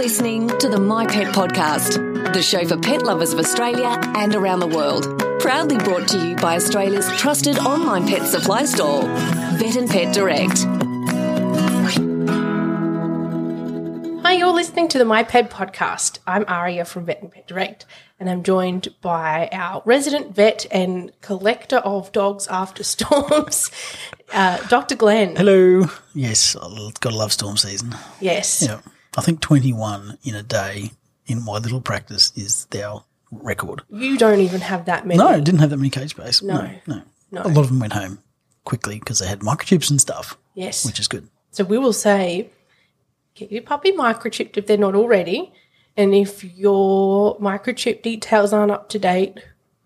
listening to the My Pet Podcast, the show for pet lovers of Australia and around the world. Proudly brought to you by Australia's trusted online pet supply store, Vet and Pet Direct. Hi, you're listening to the My Pet Podcast. I'm Aria from Vet and Pet Direct, and I'm joined by our resident vet and collector of dogs after storms, uh, Dr. Glenn. Hello. Yes, I gotta love storm season. Yes. Yeah, I think twenty-one in a day in my little practice is our record. You don't even have that many. No, I didn't have that many cage space. No. no, no. No. A lot of them went home quickly because they had microchips and stuff, Yes. which is good. So we will say, get your puppy microchipped if they're not already. And if your microchip details aren't up to date,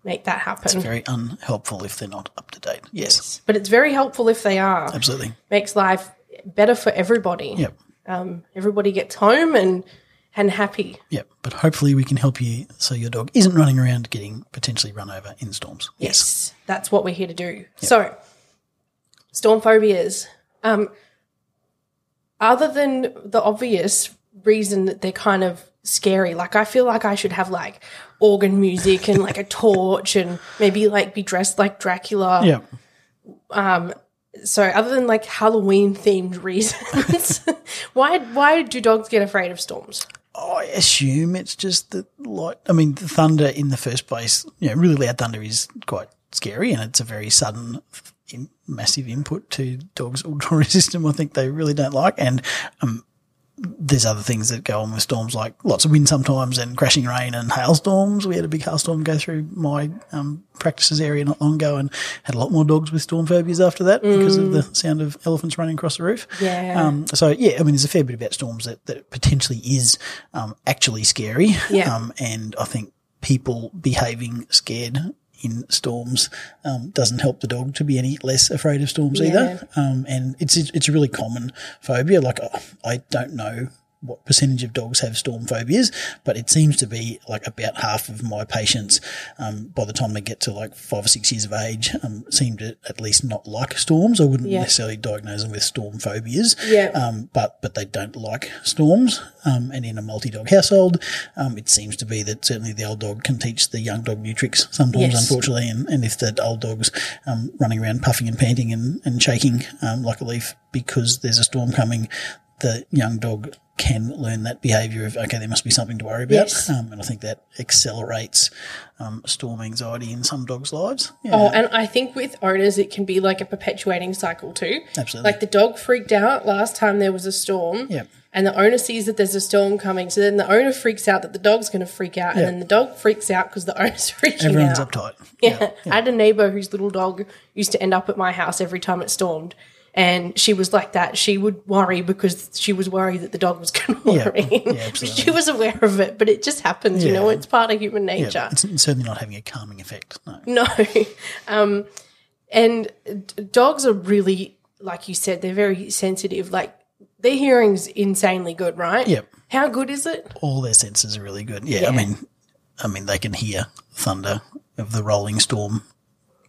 make that happen. It's very unhelpful if they're not up to date. Yes, but it's very helpful if they are. absolutely. Makes life better for everybody. Yep, Um, everybody gets home and and happy. yep. But hopefully we can help you so your dog isn't running around getting potentially run over in storms. Yes, that's what we're here to do. So, storm phobias. Um, other than the obvious reason that they're kind of scary, like I feel like I should have like organ music and like a torch and maybe like be dressed like Dracula. Yeah. So, other than like Halloween themed reasons, why why do dogs get afraid of storms? I assume it's just the light. I mean, the thunder in the first place, you know, really loud thunder is quite scary and it's a very sudden, in, massive input to dogs' auditory system. I think they really don't like. And, um, there's other things that go on with storms, like lots of wind sometimes and crashing rain and hailstorms. We had a big hailstorm go through my um, practices area not long ago and had a lot more dogs with storm phobias after that because of the sound of elephants running across the roof. Yeah. Um, so yeah, I mean, there's a fair bit about storms that, that potentially is um, actually scary. Yeah. Um, and I think people behaving scared in storms um, doesn't help the dog to be any less afraid of storms either. Um, and it's it's a really common phobia. Like I- I don't know what percentage of dogs have storm phobias, but it seems to be like about half of my patients, um, by the time they get to like five or six years of age, um, seem to at least not like storms. I wouldn't Yeah. necessarily diagnose them with storm phobias, Yeah. um, but but they don't like storms. Um, and in a multi-dog household, um, it seems to be that certainly the old dog can teach the young dog new tricks sometimes, Yes. unfortunately. And, and if the old dog's um, running around puffing and panting and, and shaking um, like a leaf because there's a storm coming, the young dog can learn that behaviour of okay, there must be something to worry about. Yes. Um, and I think that accelerates um, storm anxiety in some dogs' lives. Yeah, Oh, and I think with owners, it can be like a perpetuating cycle too. Absolutely. Like the dog freaked out last time there was a storm. Yep. And the owner sees that there's a storm coming. So then the owner freaks out that the dog's going to freak out. And then the dog freaks out because the owner's freaking Everyone's out. uptight. Yeah. I had a neighbor whose little dog used to end up at my house every time it stormed. And she was like that. She would worry because she was worried that the dog was going to Yeah. worry. Yeah, absolutely. she was aware of it, but it just happens, you know, it's part of human Yeah, nature. it's certainly not having a calming effect. No. No. um, and dogs are really, like you said, they're very sensitive. Like their hearing's insanely good, right? Yep. How good is it? all their senses are really good. Yeah, Yeah. I mean, I mean, they can hear thunder of the rolling storm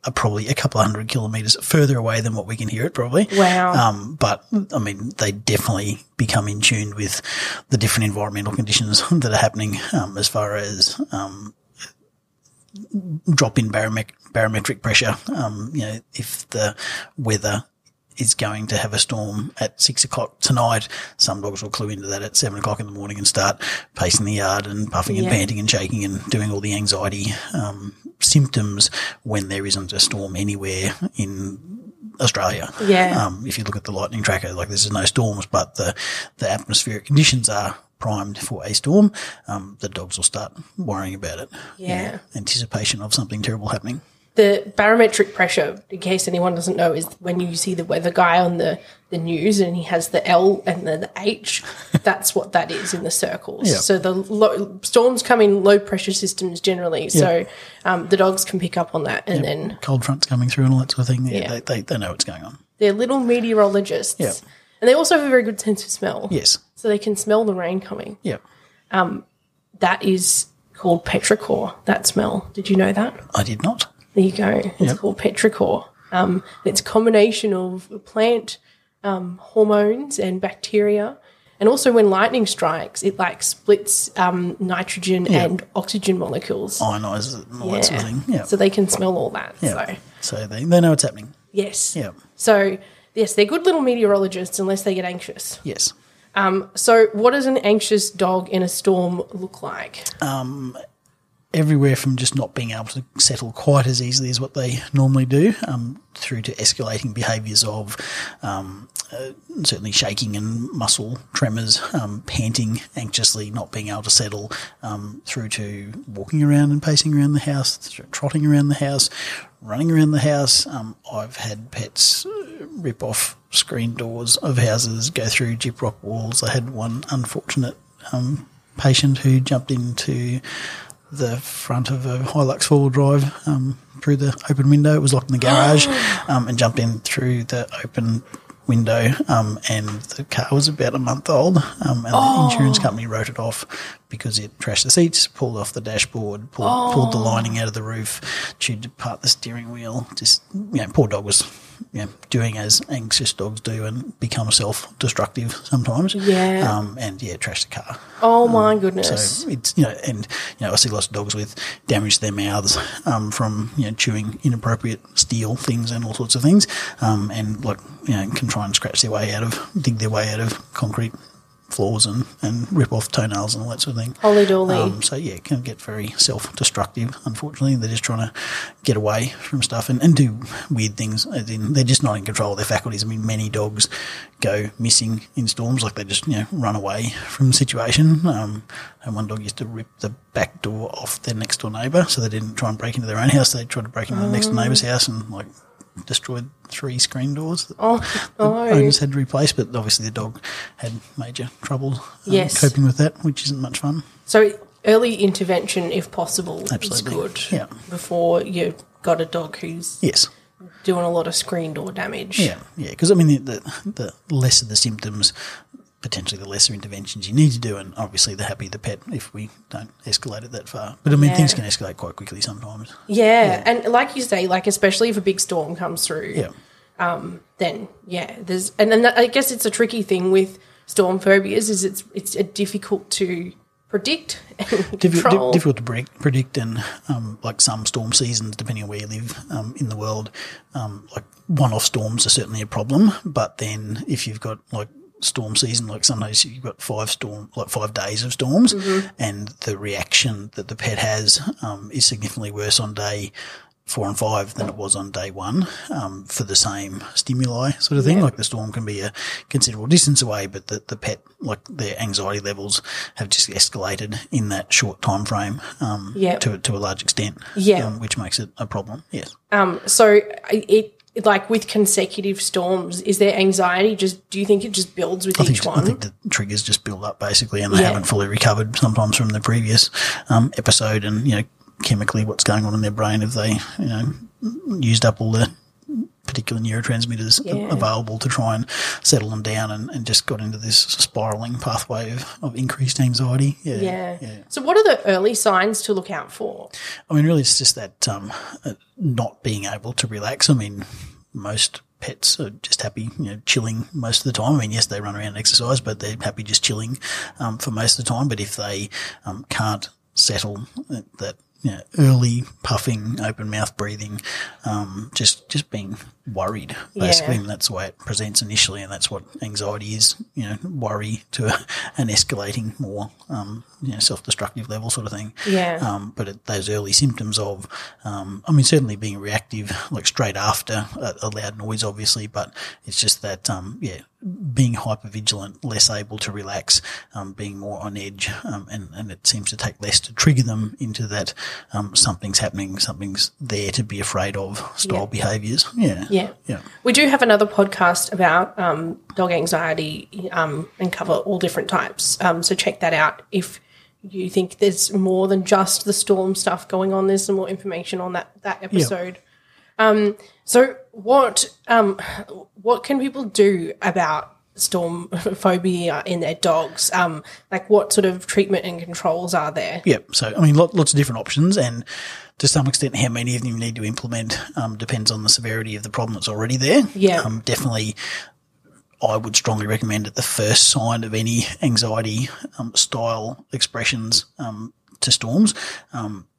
are probably a couple of hundred kilometers further away than what we can hear it probably. Wow. Um, but I mean, they definitely become in tune with the different environmental conditions that are happening, um, as far as, um, drop in baromet- barometric pressure. Um, you know, if the weather is going to have a storm at six o'clock tonight, some dogs will clue into that at seven o'clock in the morning and start pacing the yard and puffing and Yeah. panting and shaking and doing all the anxiety um, symptoms when there isn't a storm anywhere in Australia. Yeah. Um, if you look at the lightning tracker, like there's no storms, but the, the atmospheric conditions are primed for a storm. Um, the dogs will start worrying about it. Yeah. Anticipation of something terrible happening. The barometric pressure, in case anyone doesn't know, is when you see the weather guy on the, the news and he has the L and the, the H. That's what that is in the circles. Yeah. So the storms come in low pressure systems generally. Yeah. So um, the dogs can pick up on that and then Cold fronts coming through and all that sort of thing. Yeah, Yeah. They, they, they know what's going on. they're little meteorologists. Yeah. And they also have a very good sense of smell. Yes. So they can smell the rain coming. Yeah. Um, That is called petrichor, that smell. Did you know that? I did not. There you go. It's called petrichor. Um, it's a combination of plant um, hormones and bacteria And also, when lightning strikes, it like splits um, nitrogen and oxygen molecules. Ionizes it and all that sort of thing. Yeah. So they can smell all that. yeah. So, So they, they know what's happening. yes. Yeah. So, yes, they're good little meteorologists unless they get anxious. Yes. Um, So, what does an anxious dog in a storm look like? Everywhere from just not being able to settle quite as easily as what they normally do, um, through to escalating behaviours of um, uh, certainly shaking and muscle tremors, um, panting anxiously, not being able to settle, um, through to walking around and pacing around the house, trotting around the house, running around the house. Um, I've had pets rip off screen doors of houses, go through gyprock walls. I had one unfortunate um, patient who jumped into the front of a Hilux four wheel drive um, through the open window. It was locked in the garage um, and jumped in through the open window. Um, and the car was about a month old. Um, and the insurance company wrote it off because it trashed the seats, pulled off the dashboard, pulled, pulled the lining out of the roof, chewed apart the steering wheel. Just, you know, poor dog was. You know, doing as anxious dogs do and become self-destructive sometimes. Yeah. Um, and yeah, trashed the car. Oh my goodness. So it's you know, and you know, I see lots of dogs with damage to their mouths um, from you know chewing inappropriate steel things and all sorts of things, um, and like you know can try and scratch their way out of, dig their way out of concrete floors and, and rip off toenails and all that sort of thing. Holy dolly. Um, so yeah, it can get very self-destructive. Unfortunately, they're just trying to get away from stuff and, and do weird things. As in, they're just not in control of their faculties. I mean, many dogs go missing in storms, like they just you know run away from the situation. Um, and one dog used to rip the back door off their next door neighbour, so they didn't try and break into their own house. They tried to break into the next door neighbour's house and like destroyed three screen doors. that oh, the oh. owners had to replace, but obviously the dog had major trouble um, Yes. coping with that, which isn't much fun. So early intervention, if possible, Absolutely. is good. Yeah. Before you've got a dog who's Yes. doing a lot of screen door damage. Yeah, yeah. Because I mean, the, the the lesser the symptoms, potentially the lesser interventions you need to do, and obviously the happier the pet if we don't escalate it that far. But I mean, Yeah. things can escalate quite quickly sometimes. Yeah. And like you say, like especially if a big storm comes through, Yeah, then yeah, there's and then I guess it's a tricky thing with storm phobias is it's it's a difficult to predict and Diffi- di- difficult to pre- predict, and um, like some storm seasons, depending on where you live um, in the world, um, like one-off storms are certainly a problem. But then if you've got like storm season, like sometimes you've got five storm, like five days of storms, and the reaction that the pet has um, is significantly worse on day four and five than it was on day one um, for the same stimuli sort of thing. Like the storm can be a considerable distance away, but the, the pet, like their anxiety levels have just escalated in that short time frame um, Yeah. to, to a large extent, Yeah. um, which makes it a problem. Yes. Um, so it like with consecutive storms, is there anxiety? Just do you think it just builds with I each think, I think the triggers just build up basically, and they Yeah. haven't fully recovered sometimes from the previous um, episode. And you know, chemically, what's going on in their brain if they you know used up all the particular neurotransmitters Yeah. available to try and settle them down, and, and just got into this spiraling pathway of, of increased anxiety. Yeah, yeah. So what are the early signs to look out for? I mean, really, it's just that um, uh, not being able to relax. I mean, most pets are just happy, you know, chilling most of the time. I mean, yes, they run around and exercise, but they're happy just chilling um, for most of the time. But if they um, can't settle uh, that, you know, early puffing, open mouth breathing, um, just just being worried basically, Yeah. and that's the way it presents initially, and that's what anxiety is. You know, worry to a, an escalating more, um, you know, self-destructive level sort of thing. Yeah. Um, but it, those early symptoms of, um, I mean, certainly being reactive, like straight after a, a loud noise, obviously, but it's just that, um, yeah, being hyper vigilant, less able to relax, um, being more on edge, um, and, and it seems to take less to trigger them into that, um, something's happening, something's there to be afraid of style Yeah. behaviors. Yeah. Yeah. Yeah. We do have another podcast about um, dog anxiety um, and cover all different types. Um, so check that out if you think there's more than just the storm stuff going on. There's some more information on that that episode. Um, so what um, what can people do about storm phobia in their dogs? Um, like what sort of treatment and controls are there? Yeah. So, I mean, lot, lots of different options, and to some extent, how many of them you need to implement um, depends on the severity of the problem that's already there. Yeah. Um, definitely, I would strongly recommend at the first sign of any anxiety um, style expressions um, to storms.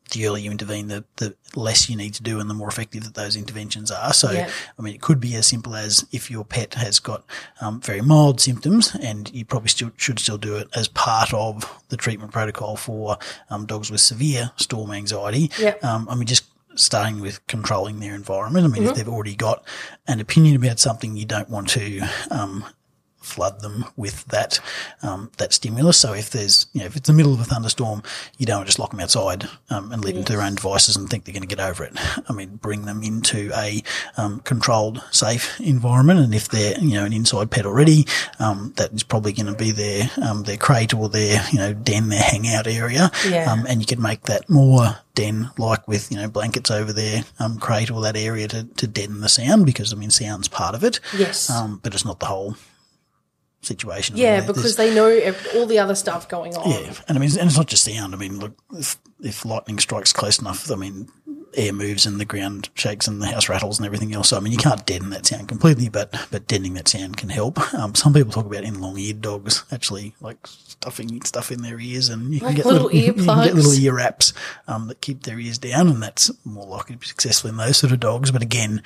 The earlier you intervene, the, the less you need to do and the more effective that those interventions are. So. I mean, it could be as simple as if your pet has got um, very mild symptoms and you probably still should still do it as part of the treatment protocol for um, dogs with severe storm anxiety. Yep. Um, I mean, just starting with controlling their environment. I mean, if they've already got an opinion about something, you don't want to um, flood them with that um, that stimulus. So if there's you know if it's the middle of a thunderstorm, you don't just lock them outside um, and leave them to their own devices and think they're going to get over it. I mean, bring them into a um, controlled, safe environment. And if they're you know an inside pet already, um, that is probably going to be their um, their crate or their you know den, their hangout area. Yeah. Um, and you can make that more den like with you know blankets over their um, crate or that area to, to deaden the sound because I mean sound's part of it. Yes. Um, but it's not the whole situation. Yeah, mean, there's- because they know all the other stuff going on. yeah, and I mean, and it's not just sound. I mean, look, if, if lightning strikes close enough, I mean, air moves and the ground shakes and the house rattles and everything else. So, I mean, you can't deaden that sound completely, but but deadening that sound can help. Um, some people talk about in long-eared dogs actually like stuffing stuff in their ears, and you can get little you can get little ear wraps um, that keep their ears down, and that's more likely to be successful in those sort of dogs. But again,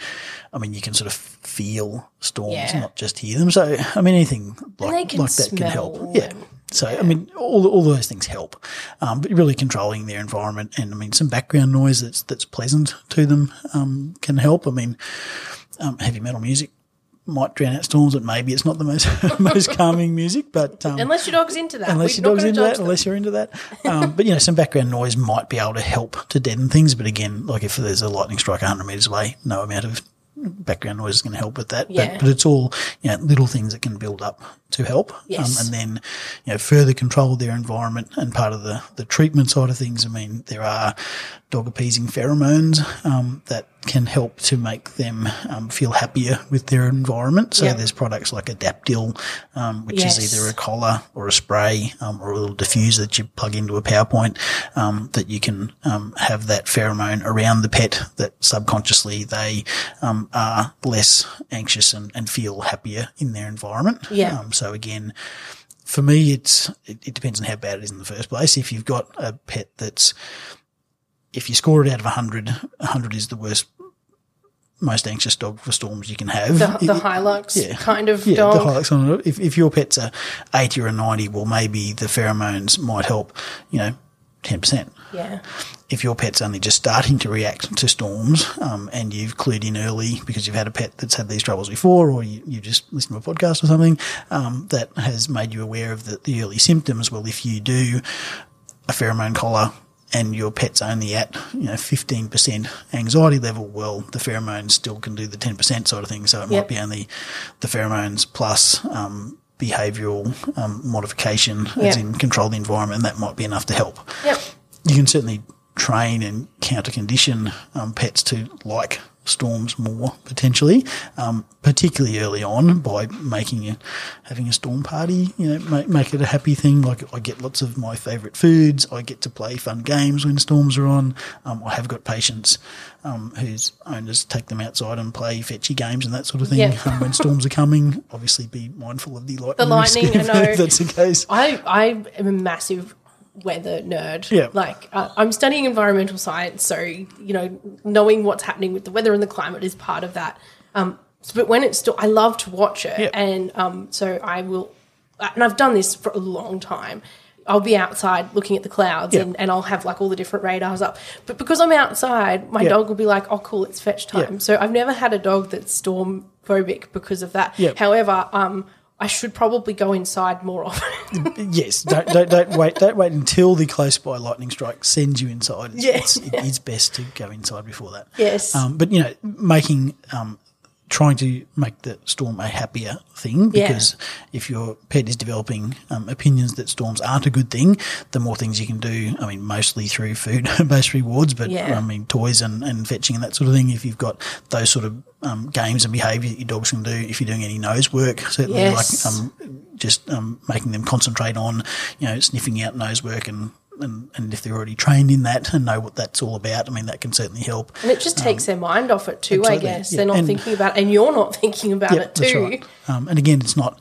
I mean, you can sort of feel storms, Yeah. not just hear them. So, I mean, anything like, like that can help. Yeah. So, I mean, all, all those things help, um, but really controlling their environment and I mean, some background noise that's, that's pleasant to them, um, can help. I mean, um, heavy metal music might drown out storms, but maybe it's not the most, most calming music, but, um, Unless your dog's into that. unless your dog's into that, them. unless you're into that. Um, but you know, some background noise might be able to help to deaden things. But again, like if there's a lightning strike 100 meters away, no amount of background noise is going to help with that. Yeah. But, but it's all you know little things that can build up to help. Yes. Um, and then you know further control their environment and part of the the treatment side of things. I mean, there are dog appeasing pheromones um, that can help to make them um, feel happier with their environment. So Yeah. there's products like Adaptil, um, which Yes. is either a collar or a spray um, or a little diffuser that you plug into a power point um, that you can um, have that pheromone around the pet that subconsciously they um, are less anxious and, and feel happier in their environment. Yeah. Um, so again, for me, it's it, it depends on how bad it is in the first place. If you've got a pet that's if you score it out of 100, 100 is the worst, most anxious dog for storms you can have. the, the Hilux yeah. kind of yeah, dog. the Hilux. If, if your pet's a 80 or a 90, well, maybe the pheromones might help, you know, 10%. Yeah. If your pet's only just starting to react to storms um, and you've clued in early because you've had a pet that's had these troubles before or you, you just listened to a podcast or something um, that has made you aware of the, the early symptoms, well, if you do a pheromone collar and your pet's only at you know 15% anxiety level, well, the pheromones still can do the 10% sort of thing. So it Yep. might be only the pheromones plus um, behavioural um, modification, as in control the environment, that might be enough to help. Yep. You can certainly train and counter condition um, pets to like storms more potentially, um, particularly early on by making it, having a storm party, you know, make, make it a happy thing. Like I get lots of my favourite foods. I get to play fun games when storms are on. Um, I have got patients, um, whose owners take them outside and play fetchy games and that sort of thing. Yeah. Um, when storms are coming, obviously be mindful of the lightning. The lightning, I if know. that's the case. I I am a massive weather nerd. Yeah. Like uh, I'm studying environmental science, so you know, knowing what's happening with the weather and the climate is part of that. Um, but when it's still, I love to watch it, Yeah. and um, so I will, and I've done this for a long time. I'll be outside looking at the clouds Yeah. and, and I'll have like all the different radars up. But because I'm outside, my Yeah. dog will be like, oh, cool, it's fetch time. So I've never had a dog that's storm phobic because of that. However, um, I should probably go inside more often. Yes, don't, don't don't wait. Don't wait until the close by lightning strike sends you inside. It's, Yeah. it's, it is best to go inside before that. Yes. Um, but you know, making um, trying to make the storm a happier thing Yeah. because if your pet is developing um, opinions that storms aren't a good thing, the more things you can do. I mean, mostly through food based rewards, but Yeah. I mean, toys and, and fetching and that sort of thing. If you've got those sort of um, games and behaviour that your dogs can do, if you're doing any nose work, certainly Yes. like um, just um, making them concentrate on, you know, sniffing out nose work and and, and if they're already trained in that and know what that's all about, I mean, that can certainly help. And it just takes their mind off it too, I guess. yeah. They're not And- thinking about it, and you're not thinking about it too. right. Um, and again, it's not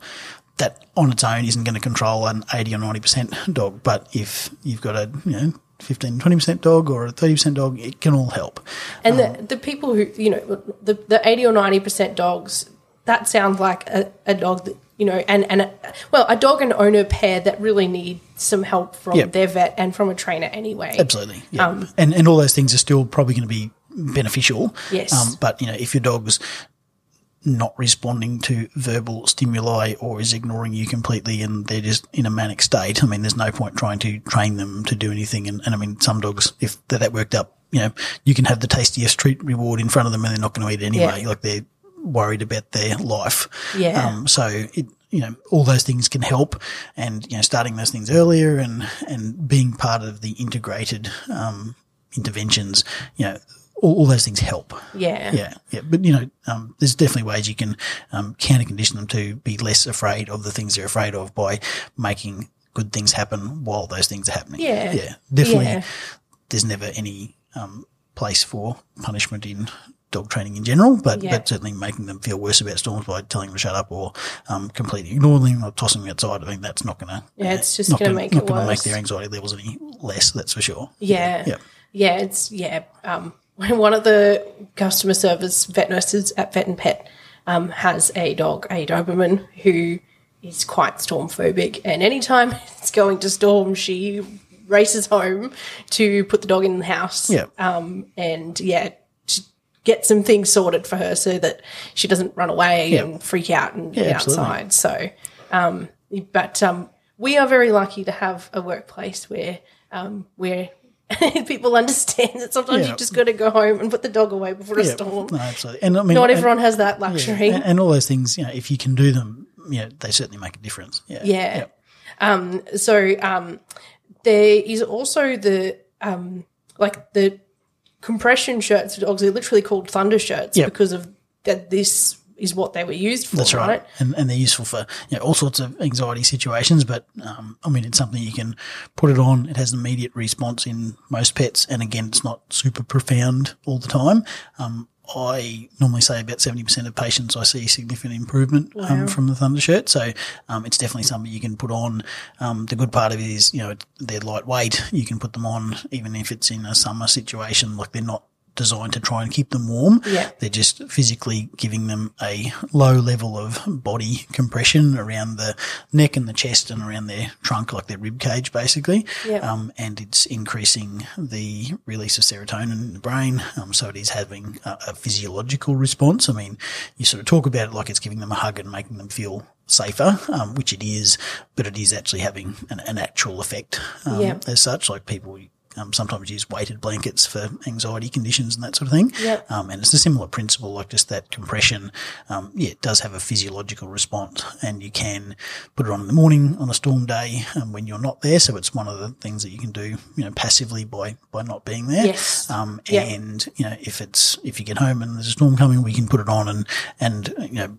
that on its own isn't going to control an 80 or 90% dog, but if you've got a, you know, 15, 20% dog or a 30% dog, it can all help. And the, the people who, you know, the, the 80 or 90% dogs, that sounds like a, a dog that, you know, and, and a, well, a dog and owner pair that really need some help from Yep. their vet and from a trainer anyway. Absolutely. Yeah. Um, and, and all those things are still probably going to be beneficial. Um, Yes. but, you know, if your dog's not responding to verbal stimuli or is ignoring you completely and they're just in a manic state, I mean, there's no point trying to train them to do anything. And, and I mean, some dogs, if they're that worked up, you know, you can have the tastiest treat reward in front of them and they're not going to eat it anyway. Yeah. Like they're worried about their life. Yeah. Um, so it, you know, all those things can help and, you know, starting those things earlier and, and being part of the integrated, um, interventions, you know, all, all those things help. Yeah. Yeah. Yeah. But, you know, um, there's definitely ways you can, um, counter condition them to be less afraid of the things they're afraid of by making good things happen while those things are happening. Yeah. Yeah. Definitely. Yeah. There's never any, um, place for punishment in dog training in general, but, Yeah. but certainly making them feel worse about storms by telling them to shut up or um, completely ignoring them or tossing them outside. I mean, that's not going to Yeah, it's just not gonna gonna- make not gonna make their anxiety levels any less. That's for sure. Yeah. Yeah. Yeah, it's yeah. Um, one of the customer service vet nurses at Vet and Pet um, has a dog, a Doberman, who is quite storm phobic, and anytime it's going to storm, she races home to put the dog in the house. Yeah. Um, and yeah, to get some things sorted for her so that she doesn't run away Yeah. and freak out and Yeah, outside. So, um, but um, we are very lucky to have a workplace where um, where people understand that sometimes Yeah. you just got to go home and put the dog away before a storm. No, absolutely. And I mean, Not and- everyone has that luxury. and, and all those things, you know, if you can do them, you know, they certainly make a difference. Yeah. Yeah. Um, so um, there is also the um, like the compression shirts. They're literally called thunder shirts Yep. because of that. This is what they were used for. That's right. right? And, and they're useful for you know, all sorts of anxiety situations. But um, I mean, it's something you can put it on. It has an immediate response in most pets. And again, it's not super profound all the time. Um, I normally say about 70% of patients I see significant improvement um, from the Thunder shirt. So um, it's definitely something you can put on. Um, the good part of it is, you know, they're lightweight. You can put them on even if it's in a summer situation. Like they're not designed to try and keep them warm. Yeah. They're just physically giving them a low level of body compression around the neck and the chest and around their trunk, like their rib cage, basically. Yeah. Um, and it's increasing the release of serotonin in the brain. Um, so it is having a, a physiological response. I mean, you sort of talk about it like it's giving them a hug and making them feel safer, um, which it is, but it is actually having an, an actual effect um, Yeah. as such. Like people um, sometimes use weighted blankets for anxiety conditions and that sort of thing. Yep. Um, and it's a similar principle, like just that compression. Um, yeah, it does have a physiological response, and you can put it on in the morning on a storm day um, when you're not there. So it's one of the things that you can do, you know, passively by by not being there. Yes. Um, Yep. and you know, if it's if you get home and there's a storm coming, we can put it on and and you know.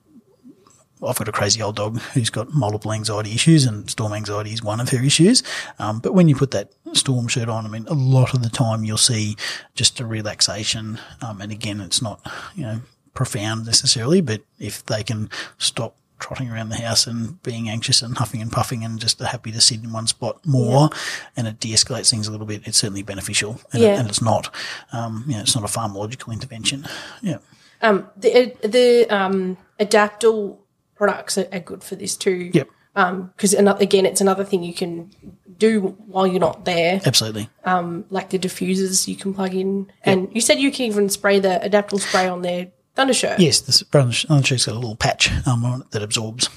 I've got a crazy old dog who's got multiple anxiety issues, and storm anxiety is one of her issues. Um, but when you put that storm shirt on, I mean, a lot of the time you'll see just a relaxation. Um, and again, it's not, you know, profound necessarily, but if they can stop trotting around the house and being anxious and huffing and puffing and just happy to sit in one spot more and it de-escalates things a little bit, it's certainly beneficial. And, Yeah. it, and it's not, um, you know, it's not a pharmacological intervention. Yeah. Um, the the um, Adaptil products are, are good for this too. Yep. Because again, it's another thing you can do while you're not there, Absolutely. like the diffusers you can plug in. And you said you can even spray the Adaptil spray on their Thunder shirt. Yes, the brown shirt's got a little patch um, on it that absorbs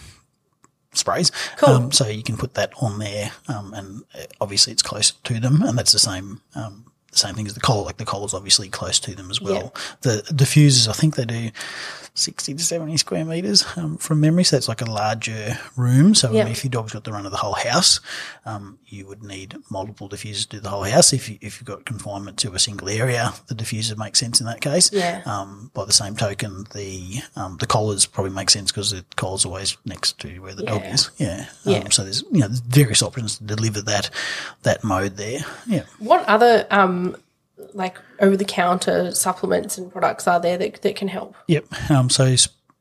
sprays. Cool. Um, so you can put that on there, um, and uh, obviously it's close to them, and that's the same. Um, the same thing as the collar, like the collar's obviously close to them as well. The diffusers, I think they do 60 to 70 square meters um, from memory. So it's like a larger room. So Yep. if your dog's got the run of the whole house, um, you would need multiple diffusers to do the whole house. If, you, if you've got confinement to a single area, the diffuser makes sense in that case. Yeah. Um, by the same token, the um, the collars probably make sense because the collar's always next to where the dog is. Yeah. Yeah. Um, so there's you know there's various options to deliver that that mode there. Yeah. What other um like over the counter supplements and products are there that, that can help? Yep. Um, so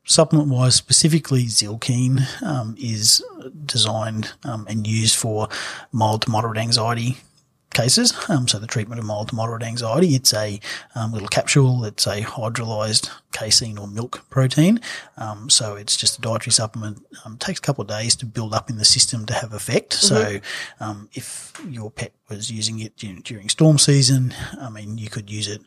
supplement wise, specifically Zylkene um, is designed um, and used for mild to moderate anxiety cases. Um, so the treatment of mild to moderate anxiety, it's a um, little capsule. It's a hydrolyzed casein or milk protein. Um, so it's just a dietary supplement. Um, takes a couple of days to build up in the system to have effect. So um, if your pet was using it during, during storm season, I mean, you could use it.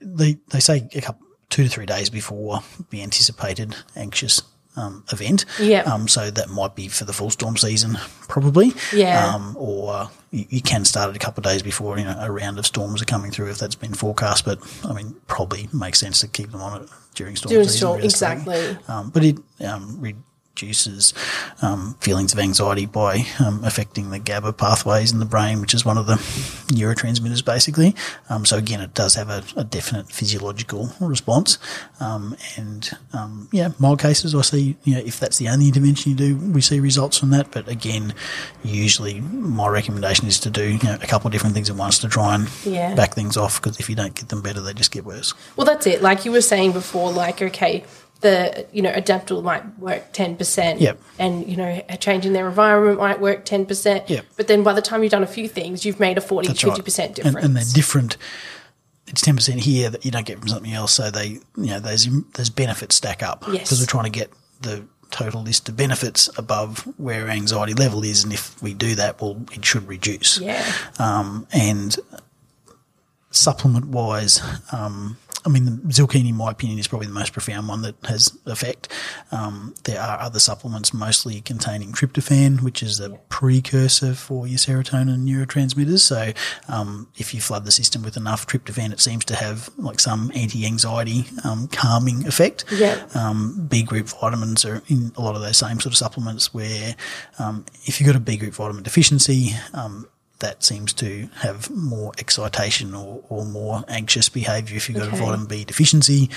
They they say a couple two to three days before the anticipated anxious um, event. Yeah. Um, so that might be for the full storm season, probably. Yeah. Um, or you, you can start it a couple of days before you know a round of storms are coming through if that's been forecast. But I mean, probably makes sense to keep them on it during storm During season. storm- exactly. Um, but it um, reduces um, feelings of anxiety by um, affecting the GABA pathways in the brain, which is one of the neurotransmitters, basically. Um, so again, it does have a, a definite physiological response. Um, and um, yeah, mild cases, I see. You know, if that's the only intervention you do, we see results from that. But again, usually my recommendation is to do you know, a couple of different things at once to try and Yeah. back things off. Because if you don't get them better, they just get worse. Well, that's it. Like you were saying before, like okay, the you know Adaptil might work ten percent, Yep. and you know a change in their environment might work ten percent, Yep. But then by the time you've done a few things, you've made a 40 That's 50 percent And, difference. and they're different. It's ten percent here that you don't get from something else. So they, you know, those those benefits stack up Yes. because we're trying to get the total list of benefits above where anxiety level is, and if we do that, well, it should reduce. yeah, Um, and supplement wise, um, I mean, the Zylkene, in my opinion, is probably the most profound one that has effect. Um, there are other supplements, mostly containing tryptophan, which is a precursor for your serotonin neurotransmitters. So, um, if you flood the system with enough tryptophan, it seems to have like some anti-anxiety um, calming effect. Yeah. Um, B group vitamins are in a lot of those same sort of supplements. Where um, if you've got a B group vitamin deficiency, um, that seems to have more excitation or, or more anxious behaviour if you've got Okay. a vitamin B deficiency.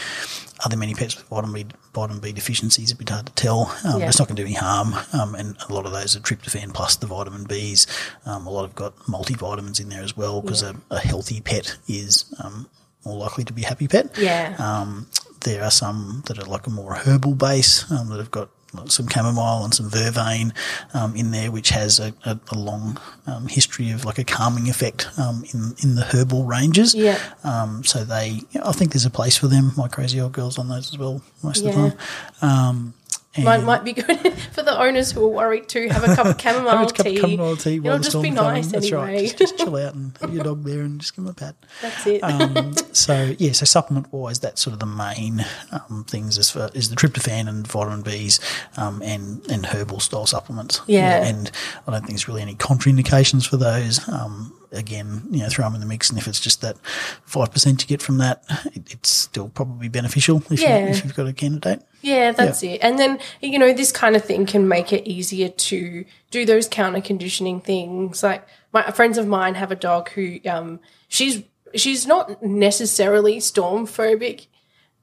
Are there many pets with vitamin B, vitamin B deficiencies? A bit hard to tell. Um, Yeah. It's not going to do any harm. Um, and a lot of those are tryptophan plus the vitamin Bs. Um, a lot have got multivitamins in there as well because a, a healthy pet is um, more likely to be a happy pet. yeah, Um, there are some that are like a more herbal base um, that have got some chamomile and some vervain um, in there, which has a, a, a long um, history of like a calming effect um, in in the herbal ranges. Yeah. Um, so they, I think there's a place for them. My crazy old girls on those as well most Yeah. of the time. Might might be good for the owners who are worried to have a cup of chamomile have a cup tea. of chamomile tea It'll just be nice That's anyway. right. Just, just chill out and have your dog there and just give them a pat. That's it. Um, so yeah, so supplement wise, that's sort of the main um, things as far is the tryptophan and vitamin Bs um, and and herbal style supplements. Yeah. and I don't think there's really any contraindications for those. Um, again, you know, throw them in the mix, and if it's just that five percent you get from that, it, it's still probably beneficial if, Yeah. you, if you've got a candidate. Yeah, that's it. And then, you know, this kind of thing can make it easier to do those counter conditioning things. Like my friends of mine have a dog who um she's she's not necessarily storm phobic,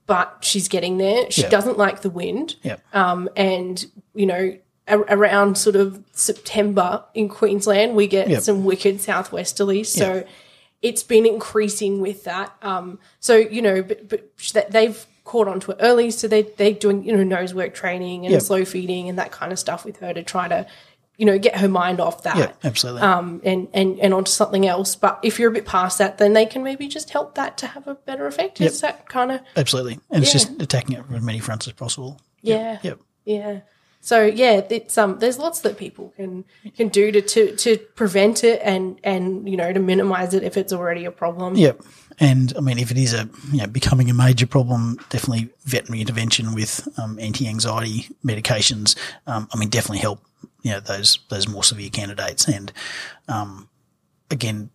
but she's getting there. She Yeah. doesn't like the wind. Yeah, Um and, you know, a- around sort of September in Queensland, we get Yep. some wicked southwesterlies. So it's been increasing with that. Um, so you know, but, but they've caught onto it early, so they they're doing you know nose work training and Yep. slow feeding and that kind of stuff with her to try to you know get her mind off that. yeah, absolutely. Um, and, and, and onto something else. But if you're a bit past that, then they can maybe just help that to have a better effect. Is that kind of, absolutely, and it's just attacking it from as many fronts as possible. yeah. Yep. Yeah. So yeah, it's um there's lots that people can can do to, to to prevent it and and you know to minimize it if it's already a problem. Yep. And I mean, if it is a you know, becoming a major problem, definitely veterinary intervention with um, anti-anxiety medications. Um, I mean, definitely help you know those those more severe candidates. And um, again,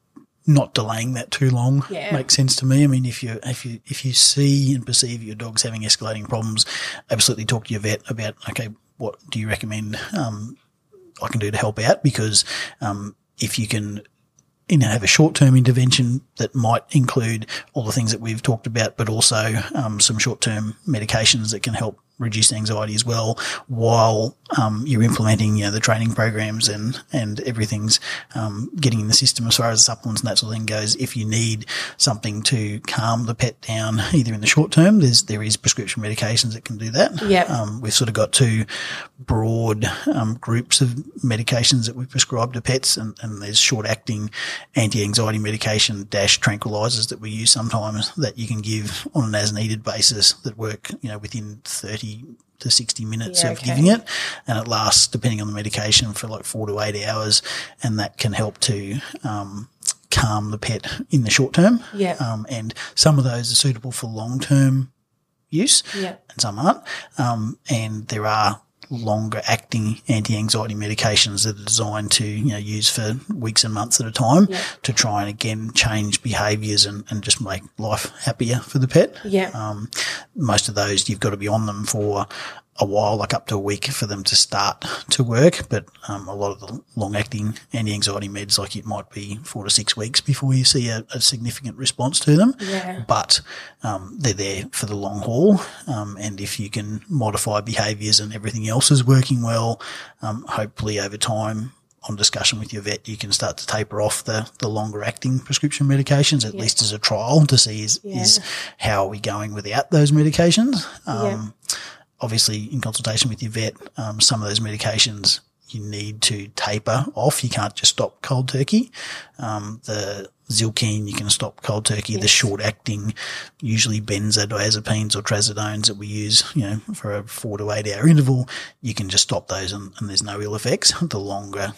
not delaying that too long Yeah. makes sense to me. I mean, if you if you if you see and perceive your dog's having escalating problems, absolutely talk to your vet about okay, what do you recommend um, I can do to help out? Because um, if you can you know, have a short-term intervention that might include all the things that we've talked about, but also um, some short-term medications that can help reduce anxiety as well, while um, you're implementing, you know, the training programs and and everything's um, getting in the system as far as supplements and that sort of thing goes. If you need something to calm the pet down, either in the short term, there's there is prescription medications that can do that. Yep. Um, we've sort of got two broad um, groups of medications that we prescribe to pets, and, and there's short acting anti anxiety medication dash tranquilizers that we use sometimes that you can give on an as needed basis that work, you know, within 30 to 60 minutes Yeah, of okay. giving it. And it lasts, depending on the medication, for like four to eight hours. And that can help to, um, calm the pet in the short term. Yeah. Um, and some of those are suitable for long term use Yeah. and some aren't. Um, and there are longer acting anti-anxiety medications that are designed to, you know, use for weeks and months at a time Yeah. to try and again change behaviors and, and just make life happier for the pet. Yeah. Um, most of those you've got to be on them for a while, like up to a week for them to start to work. But um, a lot of the long acting anti anxiety meds, like it might be four to six weeks before you see a, a significant response to them. Yeah. But um, they're there for the long haul. Um, and if you can modify behaviours and everything else is working well, um, hopefully over time, on discussion with your vet, you can start to taper off the, the longer acting prescription medications, at least as a trial to see is, is how are we going without those medications. Um, Obviously, in consultation with your vet, um, some of those medications you need to taper off. You can't just stop cold turkey. Um, the Zylkene, you can stop cold turkey. The short acting, usually benzodiazepines or trazodones that we use, you know, for a four to eight hour interval, you can just stop those and, and there's no ill effects. The longer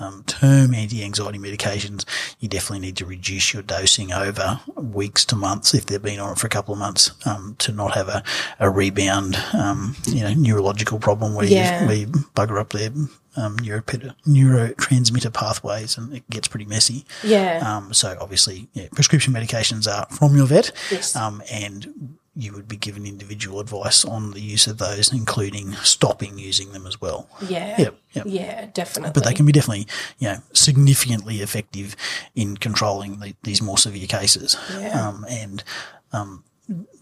um, term anti-anxiety medications, you definitely need to reduce your dosing over weeks to months if they've been on it for a couple of months um, to not have a, a rebound, um, you know, neurological problem where, Yeah. you, where you bugger up their um, neurotransmitter pathways and it gets pretty messy. Yeah. Um, so obviously, yeah, prescription medications are from your vet, Yes. um, and you would be given individual advice on the use of those, including stopping using them as well. yeah. Yep, yep. Yeah, definitely. But they can be definitely, you know, significantly effective in controlling the, these more severe cases. Yeah. Um, and um,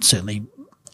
certainly,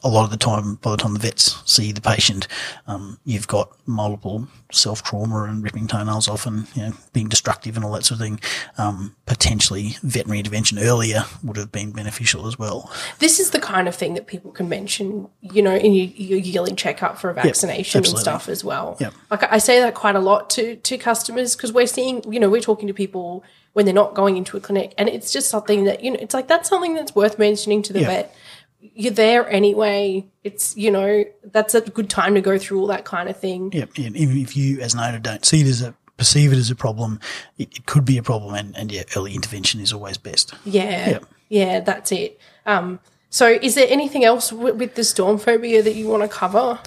a lot of the time, by the time the vets see the patient, um, you've got multiple self trauma and ripping toenails off and you know, being destructive and all that sort of thing. Um, potentially, veterinary intervention earlier would have been beneficial as well. this is the kind of thing that people can mention, you know, in your, your yearly checkup for a vaccination and stuff as well. Yep. Like I say that quite a lot to to customers because we're seeing, you know, we're talking to people when they're not going into a clinic, and it's just something that you know, it's like that's something that's worth mentioning to the Yeah. vet. You're there anyway. It's you know that's a good time to go through all that kind of thing. Yep. And even if you, as an owner, don't see it as a perceive it as a problem, it, it could be a problem, and, and yeah, early intervention is always best. Yeah, Yep. yeah, that's it. Um, so, is there anything else w- with the storm phobia that you want to cover?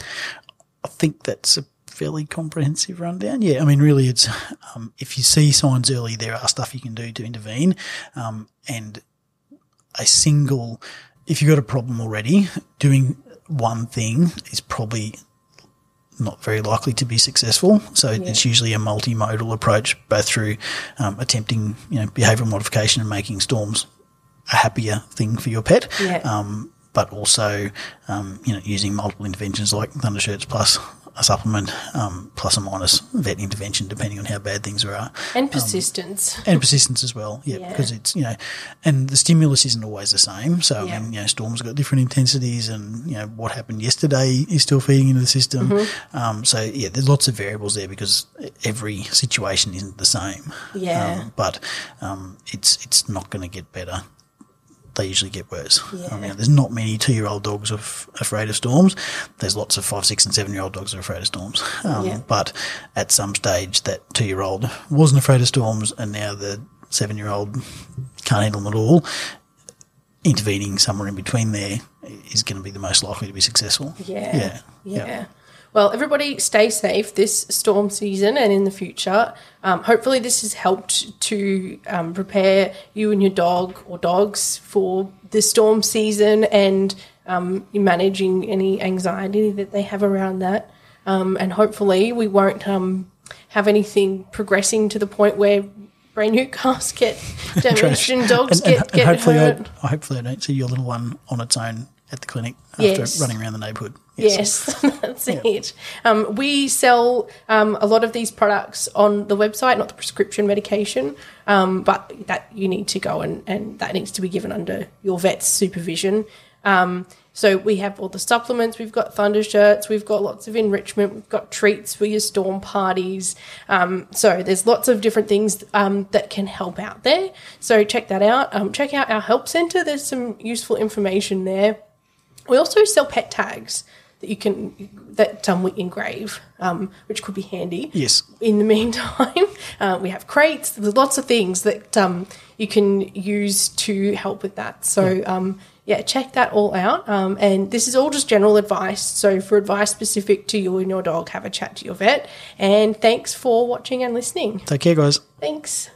I think that's a fairly comprehensive rundown. Yeah, I mean, really, it's um, if you see signs early, there are stuff you can do to intervene, um, and a single. If you've got a problem already, doing one thing is probably not very likely to be successful. So it's usually a multimodal approach, both through um, attempting, you know, behavioural modification and making storms a happier thing for your pet. Yeah. Um, but also, um, you know, using multiple interventions like Thundershirts plus a supplement, um, plus or minus vet intervention, depending on how bad things are, And persistence. and persistence as well. Yeah, Yeah. because it's you know, and the stimulus isn't always the same. So Yeah. I mean, you know, storms got different intensities, and you know what happened yesterday is still feeding into the system. Mm-hmm. Um, so yeah, there's lots of variables there because every situation isn't the same. Yeah. Um, but um, it's it's not going to get better. They usually get worse. I mean, there's not many two-year-old dogs of afraid of storms. There's lots of five, six, and seven-year-old dogs that are afraid of storms. Um, Yeah. But at some stage, that two-year-old wasn't afraid of storms, and now the seven-year-old can't handle them at all. Intervening somewhere in between there is going to be the most likely to be successful. Yeah. Yeah. Yeah. Well, everybody stay safe this storm season and in the future. Um, hopefully, this has helped to um, prepare you and your dog or dogs for the storm season and um, managing any anxiety that they have around that. Um, and hopefully, we won't um, have anything progressing to the point where brand new cars get damaged and dogs And, and- get, and get hopefully, hurt. I, hopefully, I don't see your little one on its own at the clinic after Yes. running around the neighbourhood. Yes, that's it. Um, we sell um, a lot of these products on the website, not the prescription medication, um, but that you need to go and, and that needs to be given under your vet's supervision. Um, so we have all the supplements, we've got thunder shirts, we've got lots of enrichment, we've got treats for your storm parties. Um, so there's lots of different things um, that can help out there. So check that out. Um, check out our help center. There's some useful information there. We also sell pet tags that you can that um, we engrave, um, which could be handy. Yes. In the meantime, uh, we have crates. There's lots of things that um, you can use to help with that. So um, yeah, check that all out. Um, and this is all just general advice. So for advice specific to you and your dog, have a chat to your vet. And thanks for watching and listening. Take care, guys. Thanks.